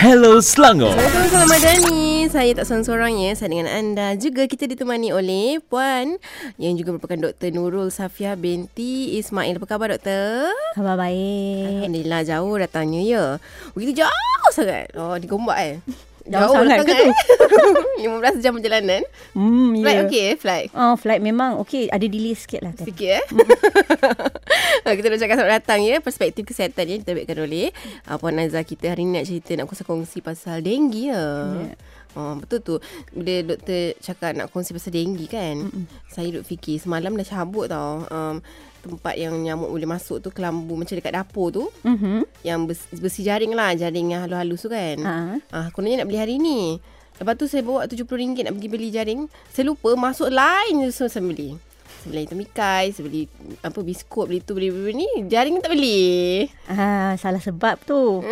Hello Selangor. Assalamualaikum Selamat Madani Saya tak seorang-seorang ya Saya dengan anda Juga kita ditemani oleh Puan Yang juga merupakan Dr. Nurul Safia binti Ismail Apa khabar doktor? Khabar baik. Alhamdulillah jauh datangnya ya Begitu jauh sangat Oh di Gombak eh Jauh sangat ke eh? 15 jam perjalanan Hmm, Flight ya. okey eh? Flight Oh, flight memang okey. Ada delay sikit lah. Sikit eh Ah, Kita nak cakap selamat datang ya Perspektif kesihatan ya Kita ambilkan oleh uh, Puan Nazar kita hari ni nak cerita Nak kongsi-kongsi pasal denggi ya Ya. Oh, betul tu Bila doktor cakap nak kongsi pasal denggi kan Mm-mm. Saya duk fikir Semalam dah cabut tau um, Tempat yang nyamuk boleh masuk tu Kelambu macam dekat dapur tu Mhm. Yang besi, besi jaring lah Jaring yang halus-halus tu kan Ha. Ah, kononnya nak beli hari ni. Lepas tu saya bawa RM70 nak pergi beli jaring. Saya lupa masuk line je saya beli. Beli item ikai, saya beli apa biskut, beli tu, beli, beli, ni. Jaring tak beli. Ah, salah sebab tu.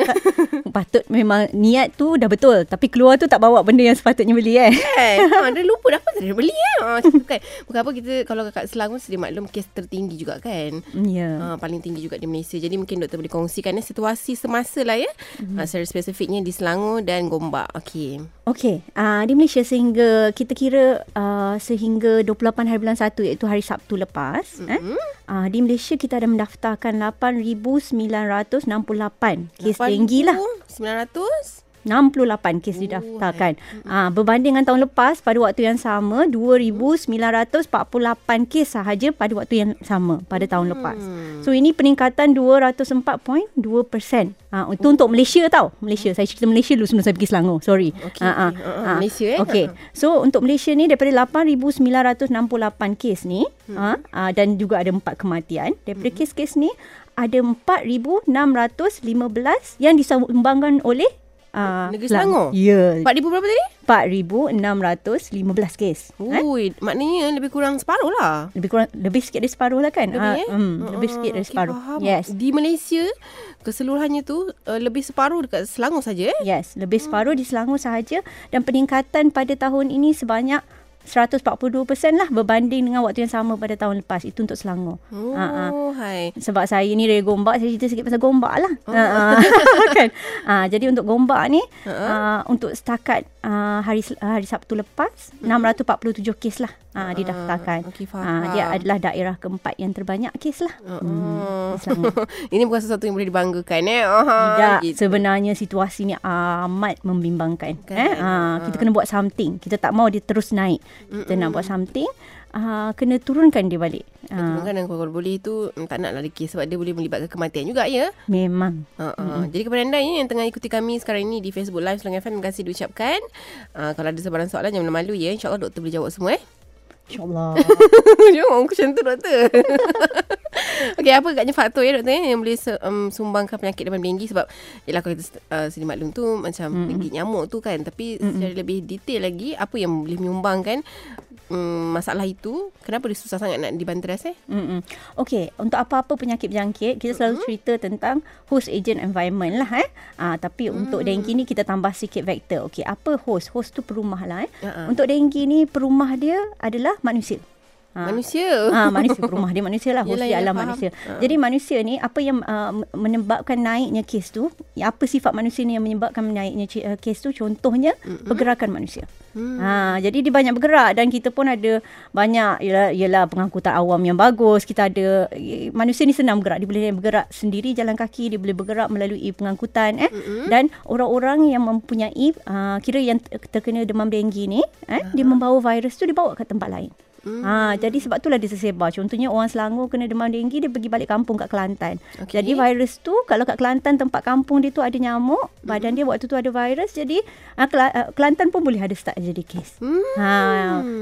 Patut memang niat tu dah betul. Tapi keluar tu tak bawa benda yang sepatutnya beli eh. Kan? ha, dia lupa dah apa nak beli eh. Ha, macam tu kan. Bukan apa kita kalau kat Selangor sedia maklum kes tertinggi juga kan. Ya. Ha, paling tinggi juga di Malaysia. Jadi mungkin doktor boleh kongsikan eh, situasi semasa lah ya. Mm-hmm. Ha, secara spesifiknya di Selangor dan Gombak. Okey. Okey, uh, di Malaysia sehingga kita kira uh, sehingga 28 hari bulan 1 iaitu hari Sabtu lepas, mm-hmm. eh, uh, di Malaysia kita ada mendaftarkan 8,968 kes denggi lah. 900? 68 kes didaftarkan. Ah berbanding dengan tahun lepas pada waktu yang sama 2948 kes sahaja pada waktu yang sama pada tahun lepas. So ini peningkatan 204.2%. Ah itu untuk Malaysia tau. Malaysia. Saya cerita Malaysia dulu sebelum saya pergi Selangor. Sorry. Okey, okey. Ah, ah, Malaysia, eh? Okey. So untuk Malaysia ni daripada 8968 kes ni ah ah, dan juga ada 4 kematian. Daripada kes-kes ni ada 4615 yang disumbangkan oleh uh, Negeri Selangor? Ya. 4,000 berapa tadi? 4615 kes. Eh? Ui, maknanya lebih kurang separuh lah. Lebih kurang lebih sikit dari separuh lah kan? Lebih Ah, eh? mm, Ah, lebih sikit dari okey, separuh. faham. Yes. Di Malaysia, keseluruhannya tu uh, lebih separuh dekat Selangor saja eh? Yes, lebih separuh di Selangor sahaja dan peningkatan pada tahun ini sebanyak 142% lah berbanding dengan waktu yang sama pada tahun lepas. Itu untuk Selangor. Oh, Ah, ah. hai. Sebab saya ni dari Gombak Saya cerita sikit pasal Gombak lah oh. uh, kan? uh, Jadi untuk Gombak ni uh, Untuk setakat uh, hari hari Sabtu lepas 647 kes lah uh, didaftarkan okey, Ah, faham. Dia adalah daerah keempat yang terbanyak kes lah Uh, di Selangor. Ini bukan sesuatu yang boleh dibanggakan eh. Aha, Tidak, gitu. sebenarnya situasi ni amat membimbangkan. Kan? Eh? Ha, kita kena buat something. Kita tak mau dia terus naik. Kita nak buat something, uh, kena turunkan dia balik. Uh, kan kalau boleh tu mm, tak nak kes sebab dia boleh melibatkan kematian juga ya. memang. Uh, uh. Jadi kepada anda ya, yang tengah ikuti kami sekarang ini di Facebook Live Selangor FM, terima kasih diucapkan. Uh, kalau ada sebarang soalan jangan malu ya. InsyaAllah doktor boleh jawab semua eh. InsyaAllah. Jangan macam tu doktor. Okey, apa agaknya faktor ya doktor eh, yang boleh um, sumbangkan penyakit demam denggi sebab yalah kalau kita uh, sedia maklum tu macam mm-hmm. denggi nyamuk tu kan tapi mm-hmm. secara lebih detail lagi apa yang boleh menyumbangkan um, masalah itu kenapa dia susah sangat nak dibanteras eh? Mm-mm. Okey, untuk apa-apa penyakit berjangkit, kita selalu cerita tentang host agent environment lah eh. Ah tapi untuk denggi ni kita tambah sikit vektor. Okey, apa host? Host tu perumah lah eh. Ha-ha. Untuk denggi ni perumah dia adalah manusia. Ah. Manusia. Ah manusia rumah dia manusia lah host Yelah, dia yelah, adalah faham. manusia. Ah. Jadi manusia ni apa yang uh, menyebabkan naiknya kes tu? Apa sifat manusia ni yang menyebabkan naiknya uh, kes tu? Contohnya mm-hmm. pergerakan manusia. Hmm. Ha jadi dia banyak bergerak dan kita pun ada banyak ialah, ialah pengangkutan awam yang bagus. Kita ada manusia ni senang bergerak. Dia boleh bergerak sendiri jalan kaki, dia boleh bergerak melalui pengangkutan eh. Mm-hmm. Dan orang-orang yang mempunyai uh, kira yang ter- terkena demam denggi ni eh dia membawa virus tu dibawa ke tempat lain. Hmm. Ha, jadi sebab itulah dia tersebar. Contohnya orang Selangor kena demam denggi dia pergi balik kampung kat Kelantan. Okay. Jadi virus tu kalau kat Kelantan tempat kampung dia tu ada nyamuk, hmm. badan dia waktu tu ada virus jadi ha, Kela- Kelantan pun boleh ada start jadi kes. Hmm. Ha,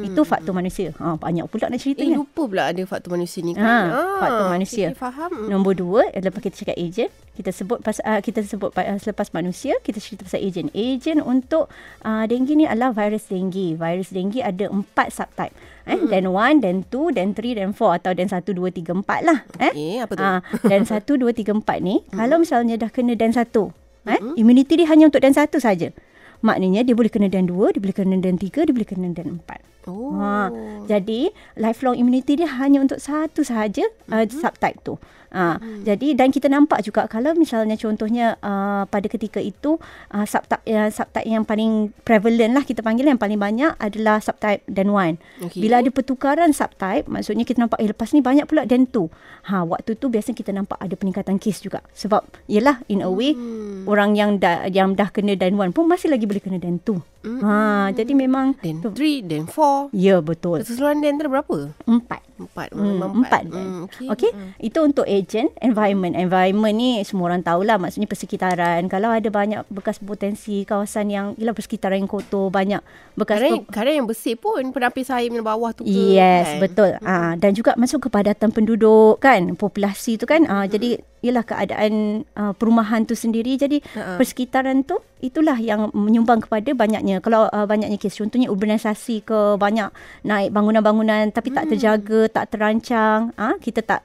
itu faktor manusia. Ha, banyak pula nak Eh, ceritanya. lupa pula ada faktor manusia ni kan. Ha, faktor manusia. Okay, faham. Nombor dua adalah kita cakap agent. Kita sebut pas, uh, kita sebut uh, selepas manusia, kita cerita pasal agent. Agent untuk uh, denggi ni adalah virus denggi. Virus denggi ada empat subtype. Eh, Hmm. then one, then two, then three, then four atau then satu, dua, tiga, empat lah. Eh, Eh, apa tu? Ah, dan satu, dua, tiga, empat ni, kalau misalnya dah kena dan satu, eh, immunity dia hanya untuk dan satu saja. Maknanya dia boleh kena dan dua, dia boleh kena dan tiga, dia boleh kena dan empat. Oh. Ha, jadi lifelong immunity dia hanya untuk satu sahaja uh, subtype tu. Ha, hmm. Jadi dan kita nampak juga kalau misalnya contohnya uh, pada ketika itu uh, subtype uh, subtype yang paling prevalent lah kita panggil yang paling banyak adalah subtype den 1. Okay. Bila ada pertukaran subtype maksudnya kita nampak eh lepas ni banyak pula den 2. Ha waktu tu biasanya kita nampak ada peningkatan kes juga sebab yalah in a way hmm. orang yang dah yang dah kena den 1 pun masih lagi boleh kena den 2. Hmm. Ha jadi memang den 3, den 4. Ya betul. Keseluruhan den berapa? Empat. Empat. Hmm, empat. Hmm, okay. okay. Hmm. Itu untuk agent environment. Environment ni semua orang tahulah maksudnya persekitaran. Kalau ada banyak bekas potensi kawasan yang ialah persekitaran yang kotor, banyak bekas kadang, pe- kadang yang bersih pun penapis air yang bawah tu ke. Yes, kan? betul. Hmm. Ah dan juga masuk kepadatan penduduk kan, populasi tu kan. Ah hmm. jadi ialah keadaan uh, perumahan tu sendiri. Jadi uh-huh. persekitaran tu itulah yang menyumbang kepada banyaknya kalau uh, banyaknya kes contohnya urbanisasi ke banyak naik bangunan-bangunan tapi hmm. tak terjaga, tak terancang, ah uh, kita tak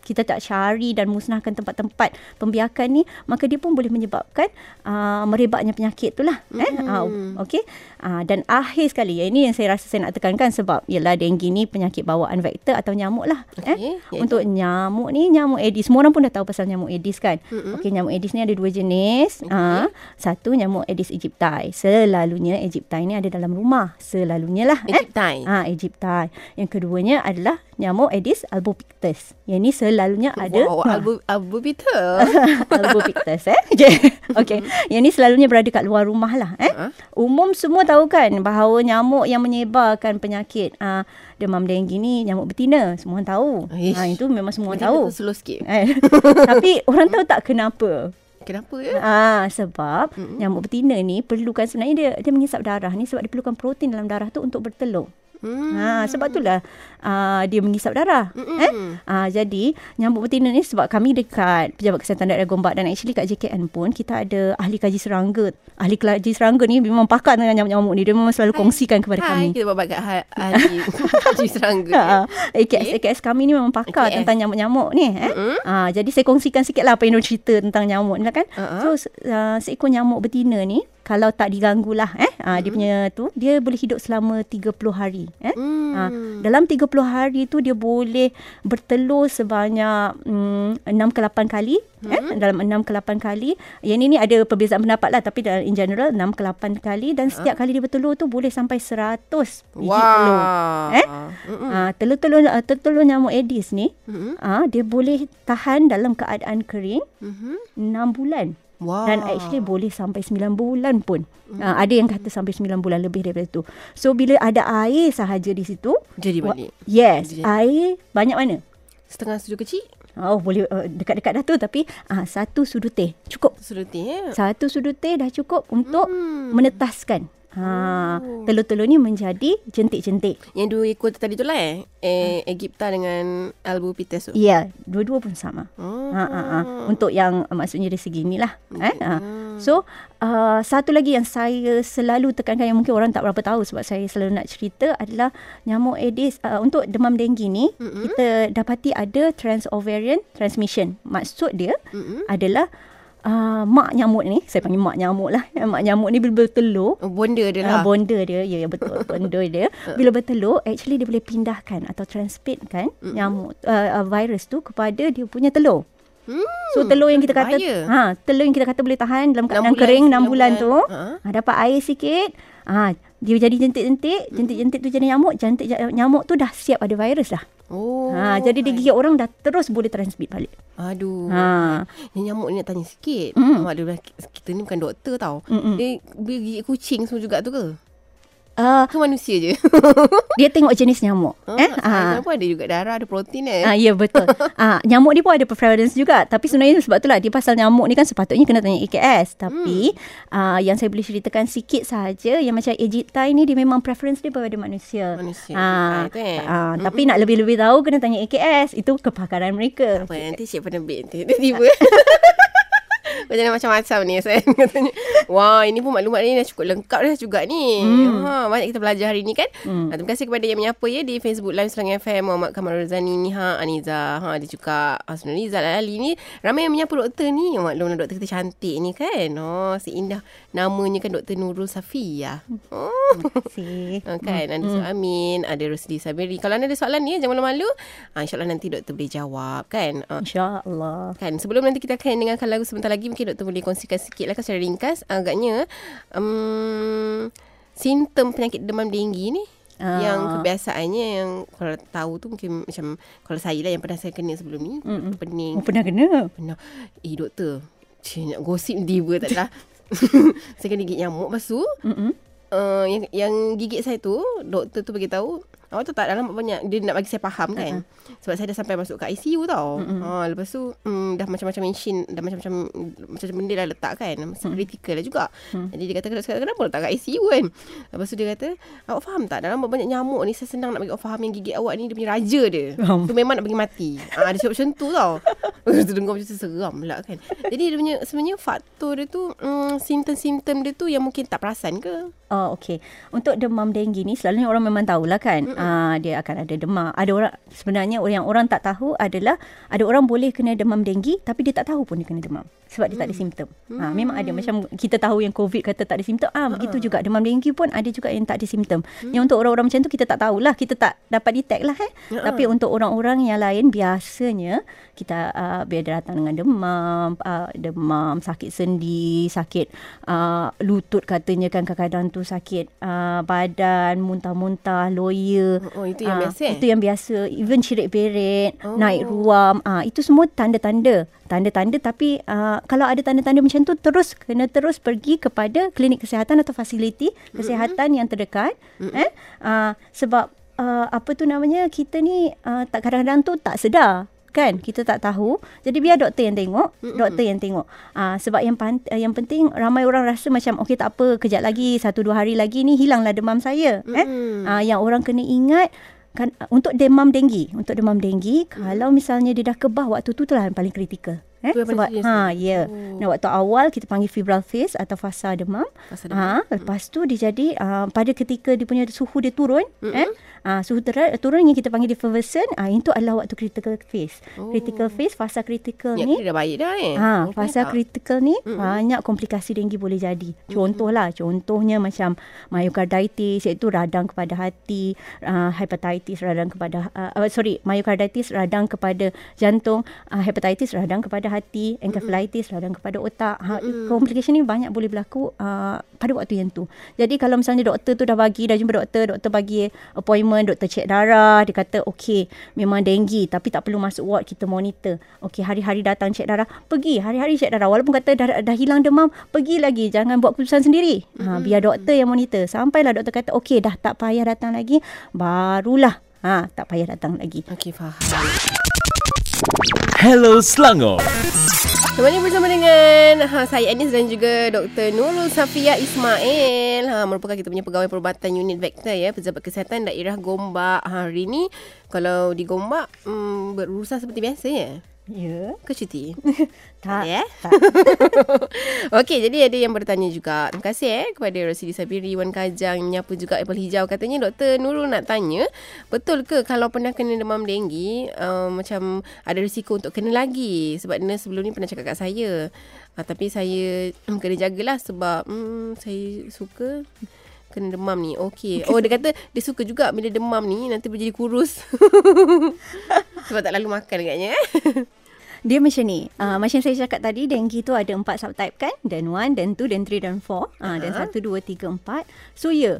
kita tak cari dan musnahkan tempat-tempat pembiakan ni maka dia pun boleh menyebabkan uh, merebaknya penyakit tu lah mm. eh uh, okey uh, dan akhir sekali ini yang saya rasa saya nak tekankan sebab ialah denggi ni penyakit bawaan vektor atau nyamuk lah okay. eh. untuk nyamuk ni nyamuk Aedes. Semua orang pun dah tahu pasal nyamuk Aedes kan? Mm-hmm. okey nyamuk Aedes ni ada dua jenis okay. uh, satu nyamuk Aedes aegypti. Selalunya aegypti ni ada dalam rumah. Selalunya lah aegypti. Eh? ah aegypti. Yang keduanya adalah nyamuk Aedes albopictus. Yang ni selalunya ada wow, albu albopictus? Albopictus eh. Okey okey yang ni selalunya berada kat luar rumah lah eh. Uh-huh. umum semua tahu kan bahawa nyamuk yang menyebarkan penyakit uh, demam denggi ni nyamuk betina semua orang tahu ha itu memang semua orang tahu slow sikit eh. tapi orang tahu tak kenapa Kenapa ya? Ah sebab mm-hmm. nyamuk betina ni perlukan sebenarnya dia dia mengisap darah ni sebab dia perlukan protein dalam darah tu untuk bertelur. Hmm. Ha sebab itulah uh, dia mengisap darah. Hmm. Eh? Uh, jadi nyamuk betina ni sebab kami dekat Pejabat Kesihatan Daerah Gombak dan actually kat JKN pun kita ada ahli kaji serangga. Ahli kaji serangga ni memang pakar dengan nyamuk-nyamuk ni. Dia memang selalu kongsikan kepada Hai, kami. Kita buat bagai ahli kaji serangga. Ha, AKS, okay. AKS kami ni memang pakar AKS. tentang nyamuk-nyamuk ni. Eh? Hmm. Uh, jadi saya kongsikan sikit lah apa yang dia cerita tentang nyamuk ni lah kan. Uh-huh. So uh, seekor nyamuk betina ni kalau tak diganggu lah eh hmm. dia punya tu dia boleh hidup selama 30 hari eh hmm. ha, dalam 30 hari tu dia boleh bertelur sebanyak um, 6 ke 8 kali hmm. eh dalam 6 ke 8 kali yang ini ni ada perbezaan pendapat lah tapi dalam in general 6 ke 8 kali dan setiap ha. kali dia bertelur tu boleh sampai 100 biji wow. telur eh ha, telur-telur uh, telur nyamuk Aedes ni hmm. ha, dia boleh tahan dalam keadaan kering hmm. 6 bulan Wow. Dan actually boleh sampai 9 bulan pun. Mm. Uh, ada yang kata sampai 9 bulan lebih daripada itu. So bila ada air sahaja di situ. Jadi balik. Yes. Jadi. Air banyak mana? Setengah sudut kecil. Oh boleh uh, dekat-dekat dah tu tapi uh, satu sudut teh cukup. Sudut teh ya. Satu sudut teh dah cukup untuk mm. menetaskan Ha, oh. telur-telur ni menjadi jentik-jentik. Yang dua ekor tadi tu lah eh? eh Egypta dengan Albupites tu. Ya, dua-dua pun sama. Oh. Ha, ha, ha. Untuk yang uh, maksudnya dari segi ni lah. Eh? Ha. So, uh, satu lagi yang saya selalu tekankan yang mungkin orang tak berapa tahu sebab saya selalu nak cerita adalah nyamuk Aedes. Uh, untuk demam denggi ni, mm-hmm. kita dapati ada trans-ovarian transmission. Maksud dia mm-hmm. adalah uh, mak nyamuk ni saya panggil mak nyamuk lah. Mak nyamuk ni bila bertelur oh, bonda dia lah. uh, bonda dia. Ya, ya betul. Bonda dia. Bila bertelur actually dia boleh pindahkan atau transmit kan mm-hmm. nyamuk uh, uh, virus tu kepada dia punya telur Hmm, so telur yang kita kata ha telur yang kita kata boleh tahan dalam keadaan kering 6 bulan, bulan tu ha? ha dapat air sikit ha dia jadi jentik-jentik, jentik-jentik tu jadi nyamuk, jentik nyamuk tu dah siap ada virus dah. Oh. Ha, jadi dia gigit orang dah terus boleh transmit balik. Aduh. Ha. Yang nyamuk ni nak tanya sikit. Mm. Mak dia kita ni bukan doktor tau. Mm-mm. Dia gigit kucing semua juga tu ke? Uh, ke manusia je. Dia tengok jenis nyamuk. Oh, eh? Uh. pun ada juga. Darah Ada protein eh? Uh, Ya yeah, betul. Uh, Nyamuk ni pun ada preference juga. Tapi sebenarnya sebab tu lah Dia pasal nyamuk ni kan Sepatutnya kena tanya AKS Tapi hmm. uh, Yang saya boleh ceritakan sikit saja Yang macam Aegypti ni Dia memang preference dia Pada manusia. Manusia. Uh, eh. uh, Tapi nak lebih-lebih tahu Kena tanya AKS Itu kepakaran mereka. Apa nanti Cik Penebit Tiba-tiba. Jangan macam-macam ni Sen katanya. Wah, ini pun maklumat ni dah cukup lengkap dah juga ni. Hmm. Ha, banyak kita belajar hari ni kan. Hmm. Ha, terima kasih kepada yang menyapa ya di Facebook Live Serang FM Muhammad Kamal Razani Niha Aniza. Ha, dia juga Hasnul Rizal Ali ni. Ramai yang menyapa doktor ni. Maklumlah doktor kita cantik ni kan. Oh, si indah. Namanya kan Doktor Nurul Safia. Oh. Terima kasih. Ha, kan, ada hmm. Amin, ada Rosli Sabiri. Kalau anda ada soalan ni, jangan malu-malu. Ha, InsyaAllah nanti doktor boleh jawab kan. Ha, InsyaAllah. Kan sebelum nanti kita akan dengarkan lagu sebentar lagi mungkin doktor boleh kongsikan sikit lah kan secara ringkas agaknya um, simptom penyakit demam denggi ni uh. yang kebiasaannya yang kalau tahu tu mungkin macam kalau saya lah yang pernah saya kena sebelum ni Mm-mm. pening. Oh, pernah kena? Pernah. Eh doktor, cik nak gosip diva tak lah. saya kena gigit nyamuk lepas tu. Uh, yang yang gigit saya tu doktor tu bagi tahu Awak tu tak dalam banyak Dia nak bagi saya faham kan uh-huh. Sebab saya dah sampai masuk ke ICU tau uh-huh. ha, Lepas tu um, Dah macam-macam machine Dah macam-macam Macam-macam benda dah letak kan Masih uh-huh. critical lah juga uh-huh. Jadi dia kata Kenapa letak kat ICU kan Lepas tu dia kata Awak faham tak Dalam banyak nyamuk ni Saya senang nak bagi awak faham Yang gigit awak ni Dia punya raja dia um. Tu memang nak bagi mati ha, Dia cakap macam tu tau Tu dengar macam seram lah kan Jadi dia punya Sebenarnya faktor dia tu um, Simptom-simptom dia tu Yang mungkin tak perasan ke Oh, okay. Untuk demam denggi ni selalunya orang memang tahulah kan. Uh, dia akan ada demam. Ada orang sebenarnya yang orang tak tahu adalah ada orang boleh kena demam denggi tapi dia tak tahu pun dia kena demam sebab dia tak ada simptom. Ha, memang ada macam kita tahu yang COVID kata tak ada simptom. Ah begitu juga demam denggi pun ada juga yang tak ada simptom. Yang untuk orang-orang macam tu kita tak tahulah, kita tak dapat detect lah eh. Tapi untuk orang-orang yang lain biasanya kita uh, biar dia datang dengan demam, uh, demam, sakit sendi, sakit uh, lutut katanya kan kadang-kadang tu sakit uh, badan, muntah-muntah, loya. Oh itu yang uh, biasa. Itu yang biasa. Even cirit beret, oh. naik ruam, uh, itu semua tanda-tanda tanda-tanda tapi uh, kalau ada tanda-tanda macam tu terus kena terus pergi kepada klinik kesihatan atau fasiliti kesihatan mm-hmm. yang terdekat mm-hmm. eh uh, sebab uh, apa tu namanya kita ni uh, tak kadang-kadang tu tak sedar kan kita tak tahu jadi biar doktor yang tengok mm-hmm. doktor yang tengok uh, sebab yang pan- yang penting ramai orang rasa macam okey tak apa kejap lagi satu dua hari lagi ni hilanglah demam saya mm-hmm. eh uh, yang orang kena ingat kan untuk demam denggi untuk demam denggi hmm. kalau misalnya dia dah kebah waktu tu tu lah yang paling kritikal Eh? Sebab ha ya. Yeah. Oh. Nah, waktu awal kita panggil febrile phase atau fasa demam. Fasa demam. Ha lepas tu dia jadi uh, pada ketika dia punya suhu dia turun mm-hmm. eh uh, suhu ter- turun yang kita panggil effervescent uh, itu adalah waktu critical phase. Oh. Critical phase fasa critical ya, ni. dah baik dah eh. Ha okay, fasa tak. critical ni mm-hmm. banyak komplikasi denggi boleh jadi. Contohlah mm-hmm. contohnya macam myocarditis iaitu radang kepada hati, uh, hepatitis radang kepada uh, uh, sorry myocarditis radang kepada jantung, uh, hepatitis radang kepada hati, encephalitis, mm-hmm. radang kepada otak. Ha, mm-hmm. Komplikasi ni banyak boleh berlaku uh, pada waktu yang tu. Jadi kalau misalnya doktor tu dah bagi, dah jumpa doktor, doktor bagi appointment, doktor cek darah, dia kata okey, memang denggi tapi tak perlu masuk ward, kita monitor. Okey, hari-hari datang cek darah, pergi hari-hari cek darah. Walaupun kata dah, dah hilang demam, pergi lagi. Jangan buat keputusan sendiri. Ha, biar doktor yang monitor. Sampailah doktor kata okey, dah tak payah datang lagi, barulah Ha, tak payah datang lagi. Okey, faham. Hello Selangor. Kembali bersama dengan ha, saya Anis dan juga Dr. Nurul Safia Ismail. Ha, merupakan kita punya pegawai perubatan unit vektor ya, pejabat kesihatan daerah Gombak. Ha, hari ni kalau di Gombak hmm, berurusan seperti biasa ya. Ya. Ke cuti? tak. Ya? Tak. Okey, jadi ada yang bertanya juga. Terima kasih eh kepada Rosidi Sabiri, Wan Kajang, menyapu juga Apple Hijau. Katanya Dr. Nurul nak tanya, betul ke kalau pernah kena demam denggi, uh, macam ada risiko untuk kena lagi? Sebab nurse sebelum ni pernah cakap kat saya. Uh, tapi saya um, kena jagalah sebab um, saya suka kena demam ni. Okey. Oh, dia kata dia suka juga bila demam ni nanti berjadi kurus. Sebab tak lalu makan agaknya. Eh? Dia macam ni. Uh, macam saya cakap tadi, denggi tu ada empat subtype kan? Dan one, dan two, dan three, dan four. Uh, uh-huh. Dan satu, dua, tiga, empat. So, ya. Yeah,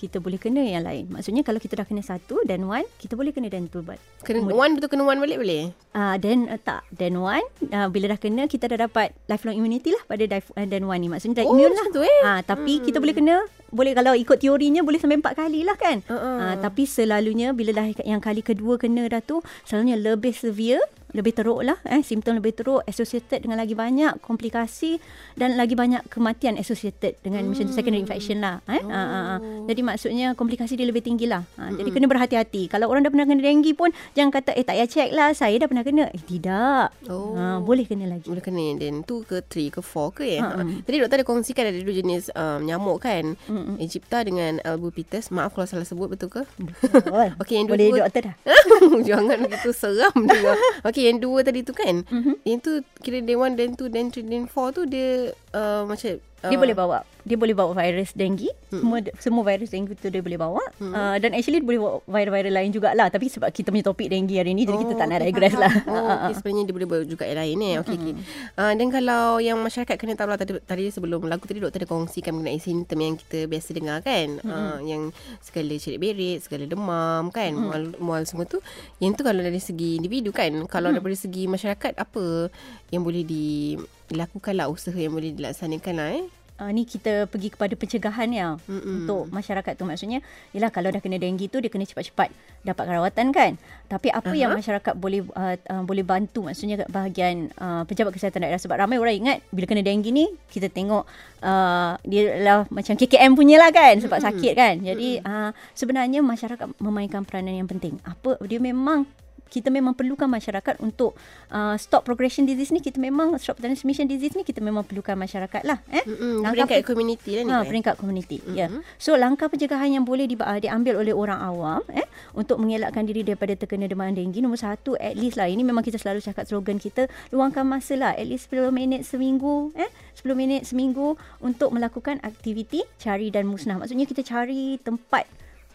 kita boleh kena yang lain. Maksudnya kalau kita dah kena satu dan one, kita boleh kena dan two. Kena Kemudian. one betul kena one balik boleh? Ah uh, then uh, tak. Dan one, uh, bila dah kena, kita dah dapat lifelong immunity lah pada uh, dan one ni. Maksudnya dah oh, immune lah. Tu, eh? uh, tapi hmm. kita boleh kena, boleh kalau ikut teorinya boleh sampai empat kali lah kan. Uh-uh. Uh, tapi selalunya bila dah yang kali kedua kena dah tu, selalunya lebih severe lebih teruk lah eh simptom lebih teruk associated dengan lagi banyak komplikasi dan lagi banyak kematian associated dengan hmm. macam tu secondary infection lah eh oh. ha, ha, ha. jadi maksudnya komplikasi dia lebih tinggi lah ha, hmm. jadi kena berhati-hati kalau orang dah pernah kena denggi pun jangan kata eh tak payah check lah saya dah pernah kena eh tidak oh. ha, boleh kena lagi boleh kena dan tu ke 3 ke 4 ke ya ha, ha. tadi doktor ada kongsikan ada dua jenis um, nyamuk kan hmm. Egypta dengan albupitus maaf kalau salah sebut betul ke betul okay, yang boleh dua, doktor dah jangan begitu seram juga okay yang dua tadi tu kan mm-hmm. yang tu kira day 1 dan 2 dan 3 dan 4 tu dia uh, macam dia uh, boleh bawa dia boleh bawa virus denggi hmm. semua semua virus denggi tu dia boleh bawa. Hmm. uh, dan actually dia boleh bawa virus-virus lain jugalah. Tapi sebab kita punya topik denggi hari ni oh, jadi kita tak nak digress lah. oh, okay, sebenarnya dia boleh bawa juga yang lain eh. Okey okey. Uh, dan kalau yang masyarakat kena tahu lah tadi, tadi sebelum lagu tadi doktor ada kongsikan mengenai simptom yang kita biasa dengar kan? Hmm. uh, yang segala cerit berit segala demam kan? Hmm. mual, mual semua tu yang tu kalau dari segi individu kan? Kalau hmm. daripada segi masyarakat apa yang boleh dilakukan lah usaha yang boleh dilaksanakan lah eh. Uh, ni kita pergi kepada pencegahan ya Mm-mm. untuk masyarakat tu. Maksudnya ialah kalau dah kena denggi tu dia kena cepat-cepat dapat rawatan kan? Tapi apa uh-huh. yang masyarakat boleh uh, uh, boleh bantu? Maksudnya bahagian uh, pejabat kesihatan daerah sebab ramai orang ingat bila kena denggi ni kita tengok uh, dia lah macam KKM punya lah kan? Sebab Mm-mm. sakit kan? Jadi uh, sebenarnya masyarakat memainkan peranan yang penting. Apa dia memang kita memang perlukan masyarakat untuk uh, stop progression disease ni kita memang stop transmission disease ni kita memang perlukan masyarakat lah eh mm-hmm. peringkat community lah ni ha, peringkat community ya mm-hmm. yeah. so langkah pencegahan yang boleh di, uh, diambil oleh orang awam eh untuk mengelakkan diri daripada terkena demam denggi nombor satu at least lah ini memang kita selalu cakap slogan kita luangkan masa lah at least 10 minit seminggu eh 10 minit seminggu untuk melakukan aktiviti cari dan musnah maksudnya kita cari tempat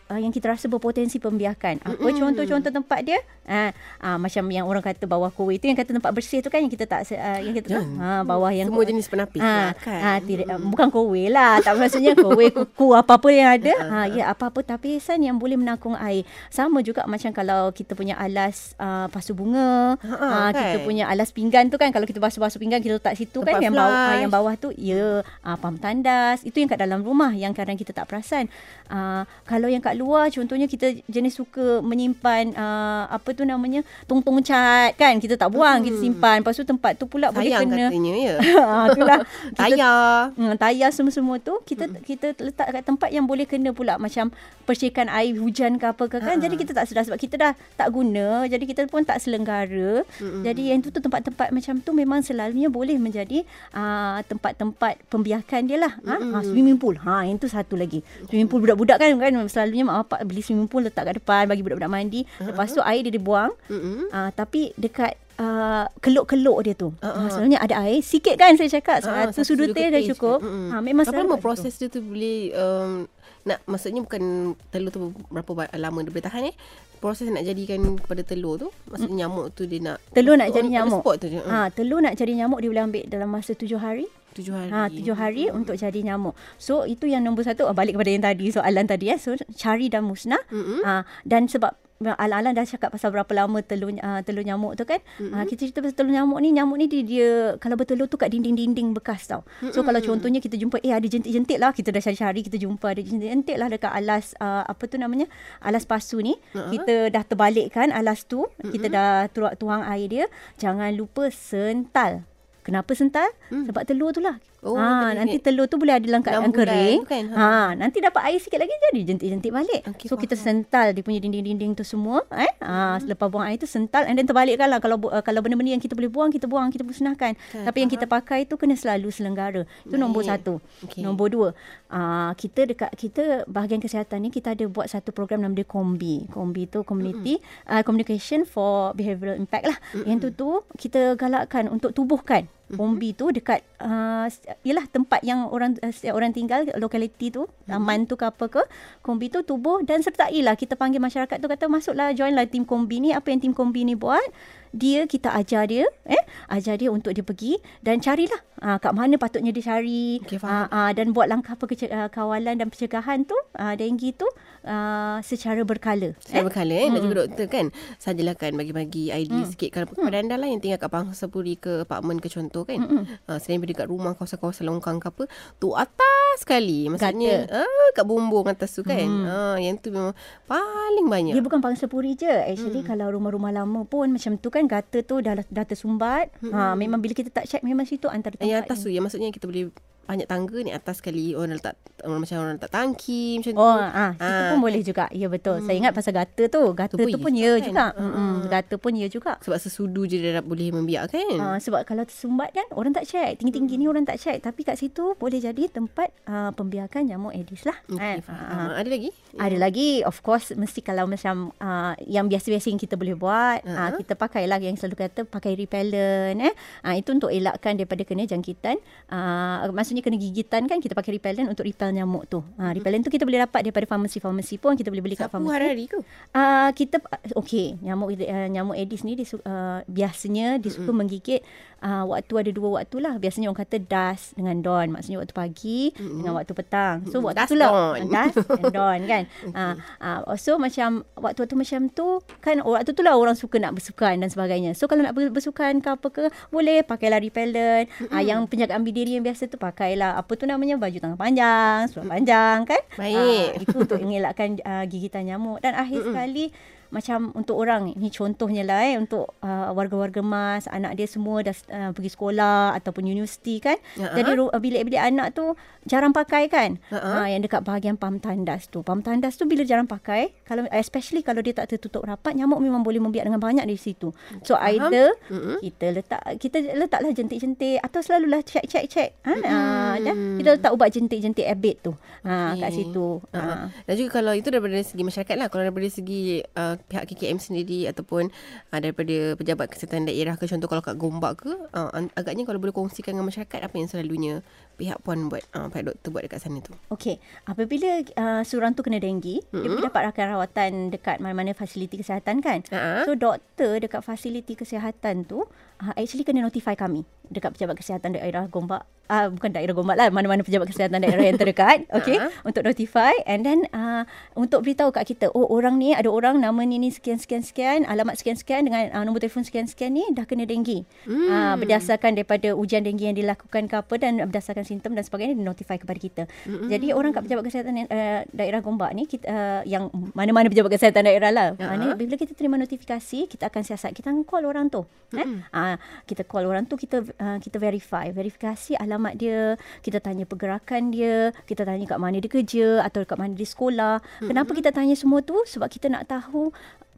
uh, yang kita rasa berpotensi pembiakan. Apa mm-hmm. contoh-contoh tempat dia? Uh, uh, macam yang orang kata bawah kowe itu yang kata tempat bersih tu kan yang kita tak uh, yang kita yeah. uh, bawah yang semua jenis penapis uh, lah kan. Uh, tidak, uh, bukan kowe lah. tak maksudnya kowe kuku apa-apa yang ada. Ha uh, ya apa-apa tapisan yang boleh menakung air. Sama juga macam kalau kita punya alas uh, pasu bunga, uh, uh, kan? kita punya alas pinggan tu kan kalau kita basuh-basuh pinggan kita letak situ kan, tempat kan yang bawah uh, yang bawah tu ya uh, pam tandas. Itu yang kat dalam rumah yang kadang kita tak perasan. Uh, kalau yang kat luar. Contohnya kita jenis suka menyimpan uh, apa tu namanya tong-tong cat kan kita tak buang hmm. kita simpan. Lepas tu tempat tu pula Sayang boleh kena katanya ya. Ha itulah. Tayar. Hmm, tayar semua-semua tu kita hmm. kita letak kat tempat yang boleh kena pula. Macam percikan air hujan ke apa ke kan. Ha. jadi kita tak sedar sebab kita dah tak guna. Jadi kita pun tak selenggara. Hmm. jadi yang tu tu tempat-tempat macam tu memang selalunya boleh menjadi uh, tempat-tempat pembiakan dia lah. Ha? Hmm. ha swimming pool. Ha yang tu satu lagi. Swimming pool budak-budak kan kan? Selalunya mak bapak beli swimming pool letak kat depan bagi budak-budak mandi. Uh-huh. Lepas tu air dia dibuang. Uh-huh. Uh, tapi dekat uh, keluk-keluk dia tu. Uh-huh. Uh, sebenarnya ada air sikit kan saya cakap. Uh-huh. Satu sudut teh dah cukup. Uh-huh. Uh, memang Apa proses dia tu boleh um, nak maksudnya bukan telur tu berapa lama dia boleh tahan eh proses nak jadikan kepada telur tu maksudnya nyamuk tu dia nak telur nak jadi nyamuk tu je. ha telur nak jadi nyamuk dia boleh ambil dalam masa tujuh hari Tujuh hari. Ha, tujuh hari hmm. untuk cari nyamuk. So, itu yang nombor satu. Balik kepada yang tadi, soalan tadi. Ya. So, cari dan musnah. Hmm. Ha, dan sebab Alang-alang dah cakap pasal berapa lama telur uh, telur nyamuk tu kan. Mm-hmm. Uh, kita cerita pasal telur nyamuk ni, nyamuk ni dia, dia kalau bertelur tu kat dinding-dinding bekas tau. Mm-hmm. So kalau contohnya kita jumpa eh ada jentik-jentik lah, kita dah cari-cari kita jumpa ada jentik-jentik lah dekat alas uh, apa tu namanya? alas pasu ni. Uh-huh. Kita dah terbalikkan alas tu, mm-hmm. kita dah tuang air dia. Jangan lupa sental. Kenapa sental? Mm. Sebab telur tu lah. Oh, ha, nanti telur tu boleh ada dalam keadaan kering. Kan? Ha. ha, nanti dapat air sikit lagi jadi jentik-jentik balik. Okay, so faham. kita sental dia punya dinding-dinding tu semua, eh. Ha, hmm. selepas buang air tu sental and then terbalikkanlah kalau uh, kalau benda-benda yang kita boleh buang, kita buang, kita musnahkan. Okay, Tapi faham. yang kita pakai tu kena selalu selenggara. Itu nombor satu. Okay. Nombor dua, uh, kita dekat kita bahagian kesihatan ni kita ada buat satu program nama dia Kombi. Kombi tu community mm-hmm. uh, communication for behavioral impact lah. Mm-hmm. Yang tu tu kita galakkan untuk tubuhkan Kombi tu dekat uh, ialah tempat yang orang uh, orang tinggal lokaliti tu taman tu ke apa ke kombi tu tubuh dan sertailah kita panggil masyarakat tu kata masuklah joinlah tim kombi ni apa yang tim kombi ni buat dia kita ajar dia eh ajar dia untuk dia pergi dan carilah uh, kat mana patutnya dia cari okay, uh, uh, dan buat langkah kawalan dan pencegahan tu uh, denggi tu uh, secara berkala secara eh? berkala eh hmm. dan juga doktor kan sajalah kan bagi-bagi ID hmm. sikit kalau kepada hmm. anda lah yang tinggal kat Pangsapuri ke apartmen ke contoh kan hmm. uh, selain berada kat rumah kawasan-kawasan longkang ke apa tu atas sekali maksudnya uh, kat bumbung atas tu kan hmm. uh, yang tu memang paling banyak dia bukan Pangsapuri je actually hmm. kalau rumah-rumah lama pun macam tu kan kan gata tu dah dah tersumbat. Ha memang bila kita tak check memang situ antara tempat. Yang atas tu yang maksudnya kita boleh banyak tangga ni atas sekali orang letak orang macam orang letak tangki macam Oh, tu. ah, itu Ah. pun boleh juga. Ya betul. Saya ingat pasal gata tu. Gata Tu pun tu, pun ya ya kan? juga. Ah. Mm-mm, gata pun ya juga. Sebab sesudu je dia dah boleh membiak kan. Uh, sebab kalau tersumbat kan orang tak check. Tinggi-tinggi ni orang tak check. Tapi kat situ boleh jadi tempat uh, pembiakan nyamuk Aedes lah. Okey, kan? Ah. Ada lagi? Ada lagi of course mesti kalau macam uh, yang biasa-biasa yang kita boleh buat uh-huh. uh, kita pakailah yang selalu kata pakai repellent eh uh, itu untuk elakkan daripada kena jangkitan uh, maksudnya kena gigitan kan kita pakai repellent untuk repel nyamuk tu. Uh, repellent tu kita boleh dapat daripada farmasi-farmasi pun kita boleh beli kat farmasi. hari-hari ke? Uh, kita okey nyamuk uh, nyamuk Aedes ni dia uh, biasanya dia suka menggigit uh, waktu ada dua waktu lah biasanya orang kata dusk dengan dawn maksudnya waktu pagi mm-hmm. dengan waktu petang so waktu Dusk, tu lah dawn. dusk and dawn kan uh, uh, so macam waktu-waktu macam tu kan waktu tu lah orang suka nak bersukan dan sebagainya so kalau nak ber- bersukan ke apa ke boleh pakailah repellent mm-hmm. uh, yang penjagaan bidiri yang biasa tu pakailah apa tu namanya? Baju tangan panjang seluar panjang kan? Baik. Ah, itu untuk mengelakkan uh, gigitan nyamuk. Dan akhir sekali macam untuk orang ni contohnya lah eh untuk uh, warga-warga mas anak dia semua dah uh, pergi sekolah ataupun universiti kan Ya. jadi ru- uh, bilik-bilik anak tu jarang pakai kan Ha-ha. uh, yang dekat bahagian pam tandas tu pam tandas tu bila jarang pakai kalau especially kalau dia tak tertutup rapat nyamuk memang boleh membiak dengan banyak di situ so Faham. either Mm-mm. kita letak kita letaklah jentik-jentik atau selalulah check check check ha Mm-mm. uh, dan kita letak ubat jentik-jentik abit tu ha kat Okey. situ Ha. ha Dan juga kalau itu daripada segi masyarakat lah. Kalau daripada segi uh, pihak KKM sendiri ataupun uh, daripada pejabat kesihatan daerah ke contoh kalau kat Gombak ke uh, agaknya kalau boleh kongsikan dengan masyarakat apa yang selalunya pihak puan buat uh, pihak doktor buat dekat sana tu. Okey, apabila uh, seorang tu kena denggi, mm-hmm. dia dapat rakan rawatan dekat mana-mana fasiliti kesihatan kan. Ha. So doktor dekat fasiliti kesihatan tu uh, actually kena notify kami dekat pejabat kesihatan daerah Gombak. Uh, bukan daerah Gombak lah, mana-mana pejabat kesihatan daerah yang terdekat, okey, Ha. untuk notify and then uh, untuk beritahu kat kita, oh orang ni ada orang nama ni ni sekian sekian sekian, alamat sekian sekian dengan uh, nombor telefon sekian sekian ni dah kena denggi. Hmm. Uh, berdasarkan daripada ujian denggi yang dilakukan ke apa dan berdasarkan simptom dan sebagainya dinotify kepada kita. Mm-hmm. Jadi orang kat pejabat kesihatan uh, daerah Gombak ni kita uh, yang mana-mana pejabat kesihatan daerah lah. Ya. Uh, ni bila kita terima notifikasi, kita akan siasat kita akan call orang tu. Mm-hmm. Eh? Uh, kita call orang tu kita uh, kita verify, verifikasi alamat dia, kita tanya pergerakan dia, kita tanya kat mana dia kerja atau kat mana dia sekolah. Mm-hmm. Kenapa kita tanya semua tu? Sebab kita nak tahu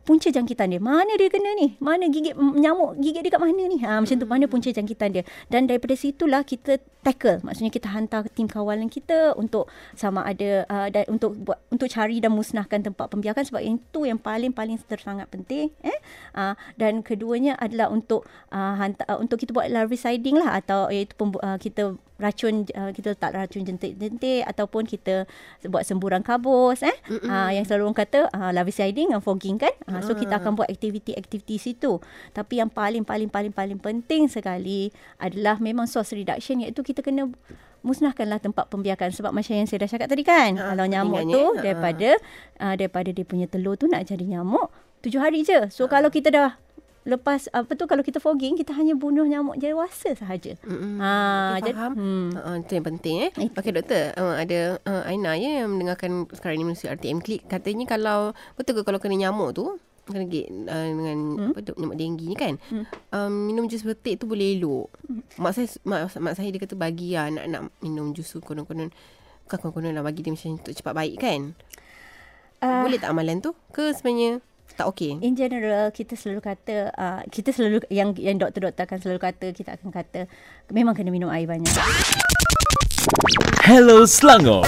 punca jangkitan dia. Mana dia kena ni? Mana gigit nyamuk gigit dia kat mana ni? Ha macam tu mana punca jangkitan dia. Dan daripada situlah kita tackle. Maksudnya kita hantar tim kawalan kita untuk sama ada uh, dan untuk buat untuk cari dan musnahkan tempat pembiakan sebab itu yang paling-paling sangat penting eh. Uh, dan keduanya adalah untuk uh, hantar uh, untuk kita buat larviciding lah atau iaitu pembu- uh, kita racun uh, kita letak racun jentik-jentik ataupun kita buat semburan kabus eh? Uh, yang selalu orang kata uh, larviciding dan fogging kan? Uh, so kita akan buat aktiviti-aktiviti situ tapi yang paling paling paling paling penting sekali adalah memang source reduction iaitu kita kena musnahkanlah tempat pembiakan. Sebab macam yang saya dah cakap tadi kan? Ha, kalau nyamuk tu ha. daripada uh, daripada dia punya telur tu nak jadi nyamuk tujuh hari je. So kalau kita dah lepas apa tu kalau kita fogging kita hanya bunuh nyamuk dewasa sahaja Mm-mm. ha Okey, jadi faham. hmm. Uh, itu yang penting eh. Okey doktor, uh, ada uh, Aina ya yang mendengarkan sekarang ni melalui RTM Click. Katanya kalau betul ke kalau kena nyamuk tu kena gigit uh, dengan hmm? apa tu nyamuk denggi ni kan. Hmm. Um, minum jus betik tu boleh elok. Hmm. Mak saya mak, mak saya dia kata bagi lah nak nak minum jus tu konon-konon bukan konon-konon lah bagi dia macam tu cepat baik kan. Ah. boleh tak amalan tu? Ke sebenarnya tak okey? In general kita selalu kata uh, kita selalu yang yang doktor-doktor akan selalu kata kita akan kata memang kena minum air banyak. Hello Selangor.